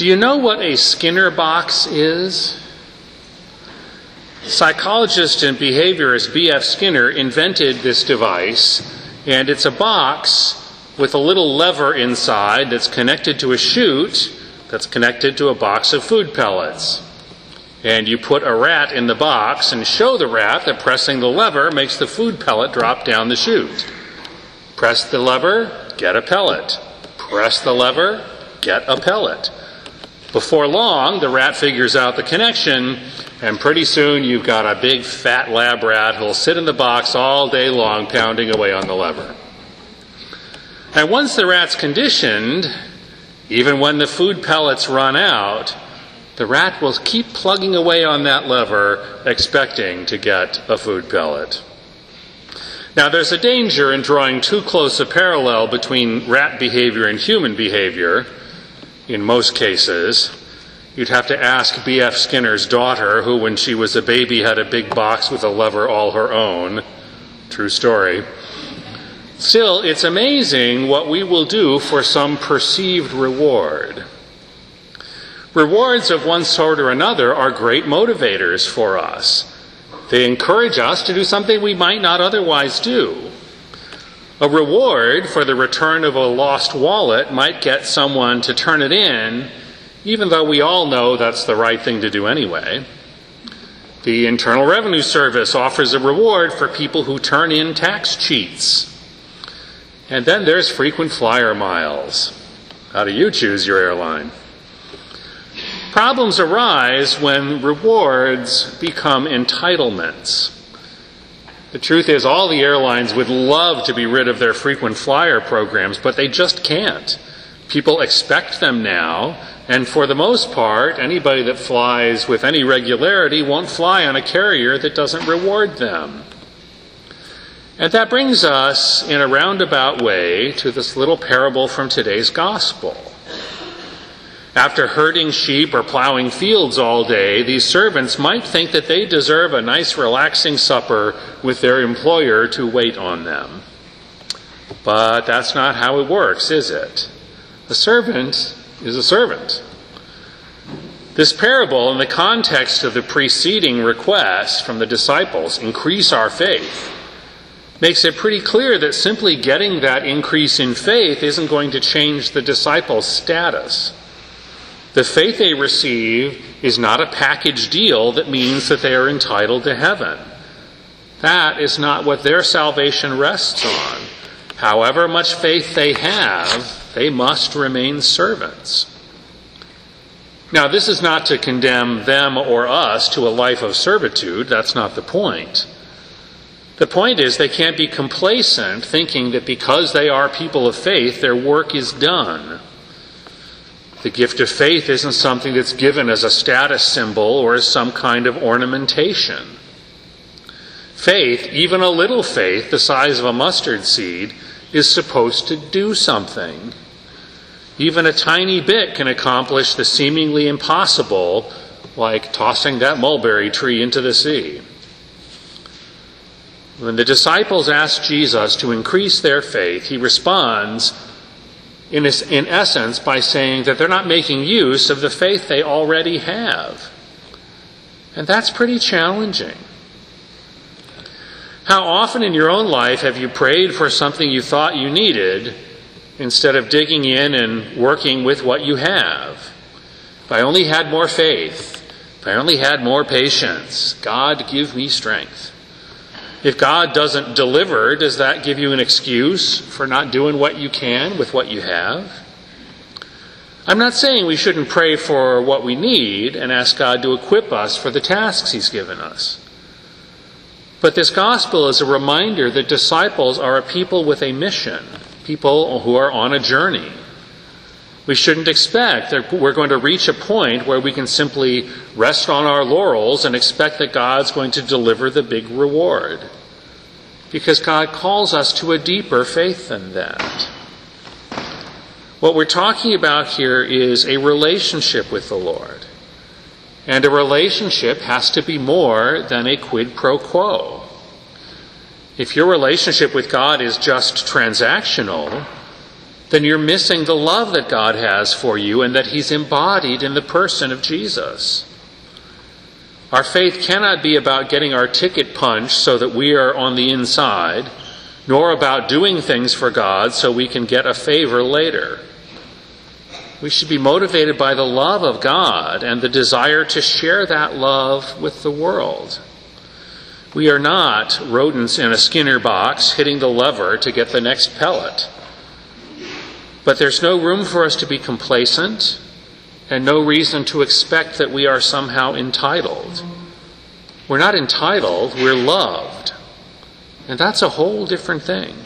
Do you know what a Skinner box is? Psychologist and behaviorist B.F. Skinner invented this device, and it's a box with a little lever inside that's connected to a chute that's connected to a box of food pellets. And you put a rat in the box and show the rat that pressing the lever makes the food pellet drop down the chute. Press the lever, get a pellet. Press the lever, get a pellet. Before long, the rat figures out the connection, and pretty soon you've got a big fat lab rat who'll sit in the box all day long pounding away on the lever. And once the rat's conditioned, even when the food pellets run out, the rat will keep plugging away on that lever, expecting to get a food pellet. Now, there's a danger in drawing too close a parallel between rat behavior and human behavior in most cases. You'd have to ask B.F. Skinner's daughter, who, when she was a baby, had a big box with a lever all her own. True story. Still, it's amazing what we will do for some perceived reward. Rewards of one sort or another are great motivators for us. They encourage us to do something we might not otherwise do. A reward for the return of a lost wallet might get someone to turn it in, even though we all know that's the right thing to do anyway. The Internal Revenue Service offers a reward for people who turn in tax cheats. And then there's frequent flyer miles. How do you choose your airline? Problems arise when rewards become entitlements. The truth is, all the airlines would love to be rid of their frequent flyer programs, but they just can't. People expect them now, and for the most part, anybody that flies with any regularity won't fly on a carrier that doesn't reward them. And that brings us, in a roundabout way, to this little parable from today's gospel. After herding sheep or plowing fields all day, these servants might think that they deserve a nice, relaxing supper with their employer to wait on them. But that's not how it works, is it? A servant is a servant. This parable, in the context of the preceding request from the disciples, increase our faith, makes it pretty clear that simply getting that increase in faith isn't going to change the disciples' status. The faith they receive is not a package deal that means that they are entitled to heaven. That is not what their salvation rests on. However much faith they have, they must remain servants. Now, this is not to condemn them or us to a life of servitude. That's not the point. The point is, they can't be complacent thinking that because they are people of faith, their work is done. The gift of faith isn't something that's given as a status symbol or as some kind of ornamentation. Faith, even a little faith the size of a mustard seed, is supposed to do something. Even a tiny bit can accomplish the seemingly impossible, like tossing that mulberry tree into the sea. When the disciples ask Jesus to increase their faith, he responds, in, in essence by saying that they're not making use of the faith they already have. And that's pretty challenging. How often in your own life have you prayed for something you thought you needed instead of digging in and working with what you have? If I only had more faith, if I only had more patience, God give me strength. If God doesn't deliver, does that give you an excuse for not doing what you can with what you have? I'm not saying we shouldn't pray for what we need and ask God to equip us for the tasks He's given us. But this gospel is a reminder that disciples are a people with a mission, people who are on a journey. We shouldn't expect that we're going to reach a point where we can simply rest on our laurels and expect that God's going to deliver the big reward. Because God calls us to a deeper faith than that. What we're talking about here is a relationship with the Lord. And a relationship has to be more than a quid pro quo. If your relationship with God is just transactional, then you're missing the love that God has for you and that He's embodied in the person of Jesus. Our faith cannot be about getting our ticket punched so that we are on the inside, nor about doing things for God so we can get a favor later. We should be motivated by the love of God and the desire to share that love with the world. We are not rodents in a Skinner box hitting the lever to get the next pellet. But there's no room for us to be complacent and no reason to expect that we are somehow entitled. We're not entitled, we're loved. And that's a whole different thing.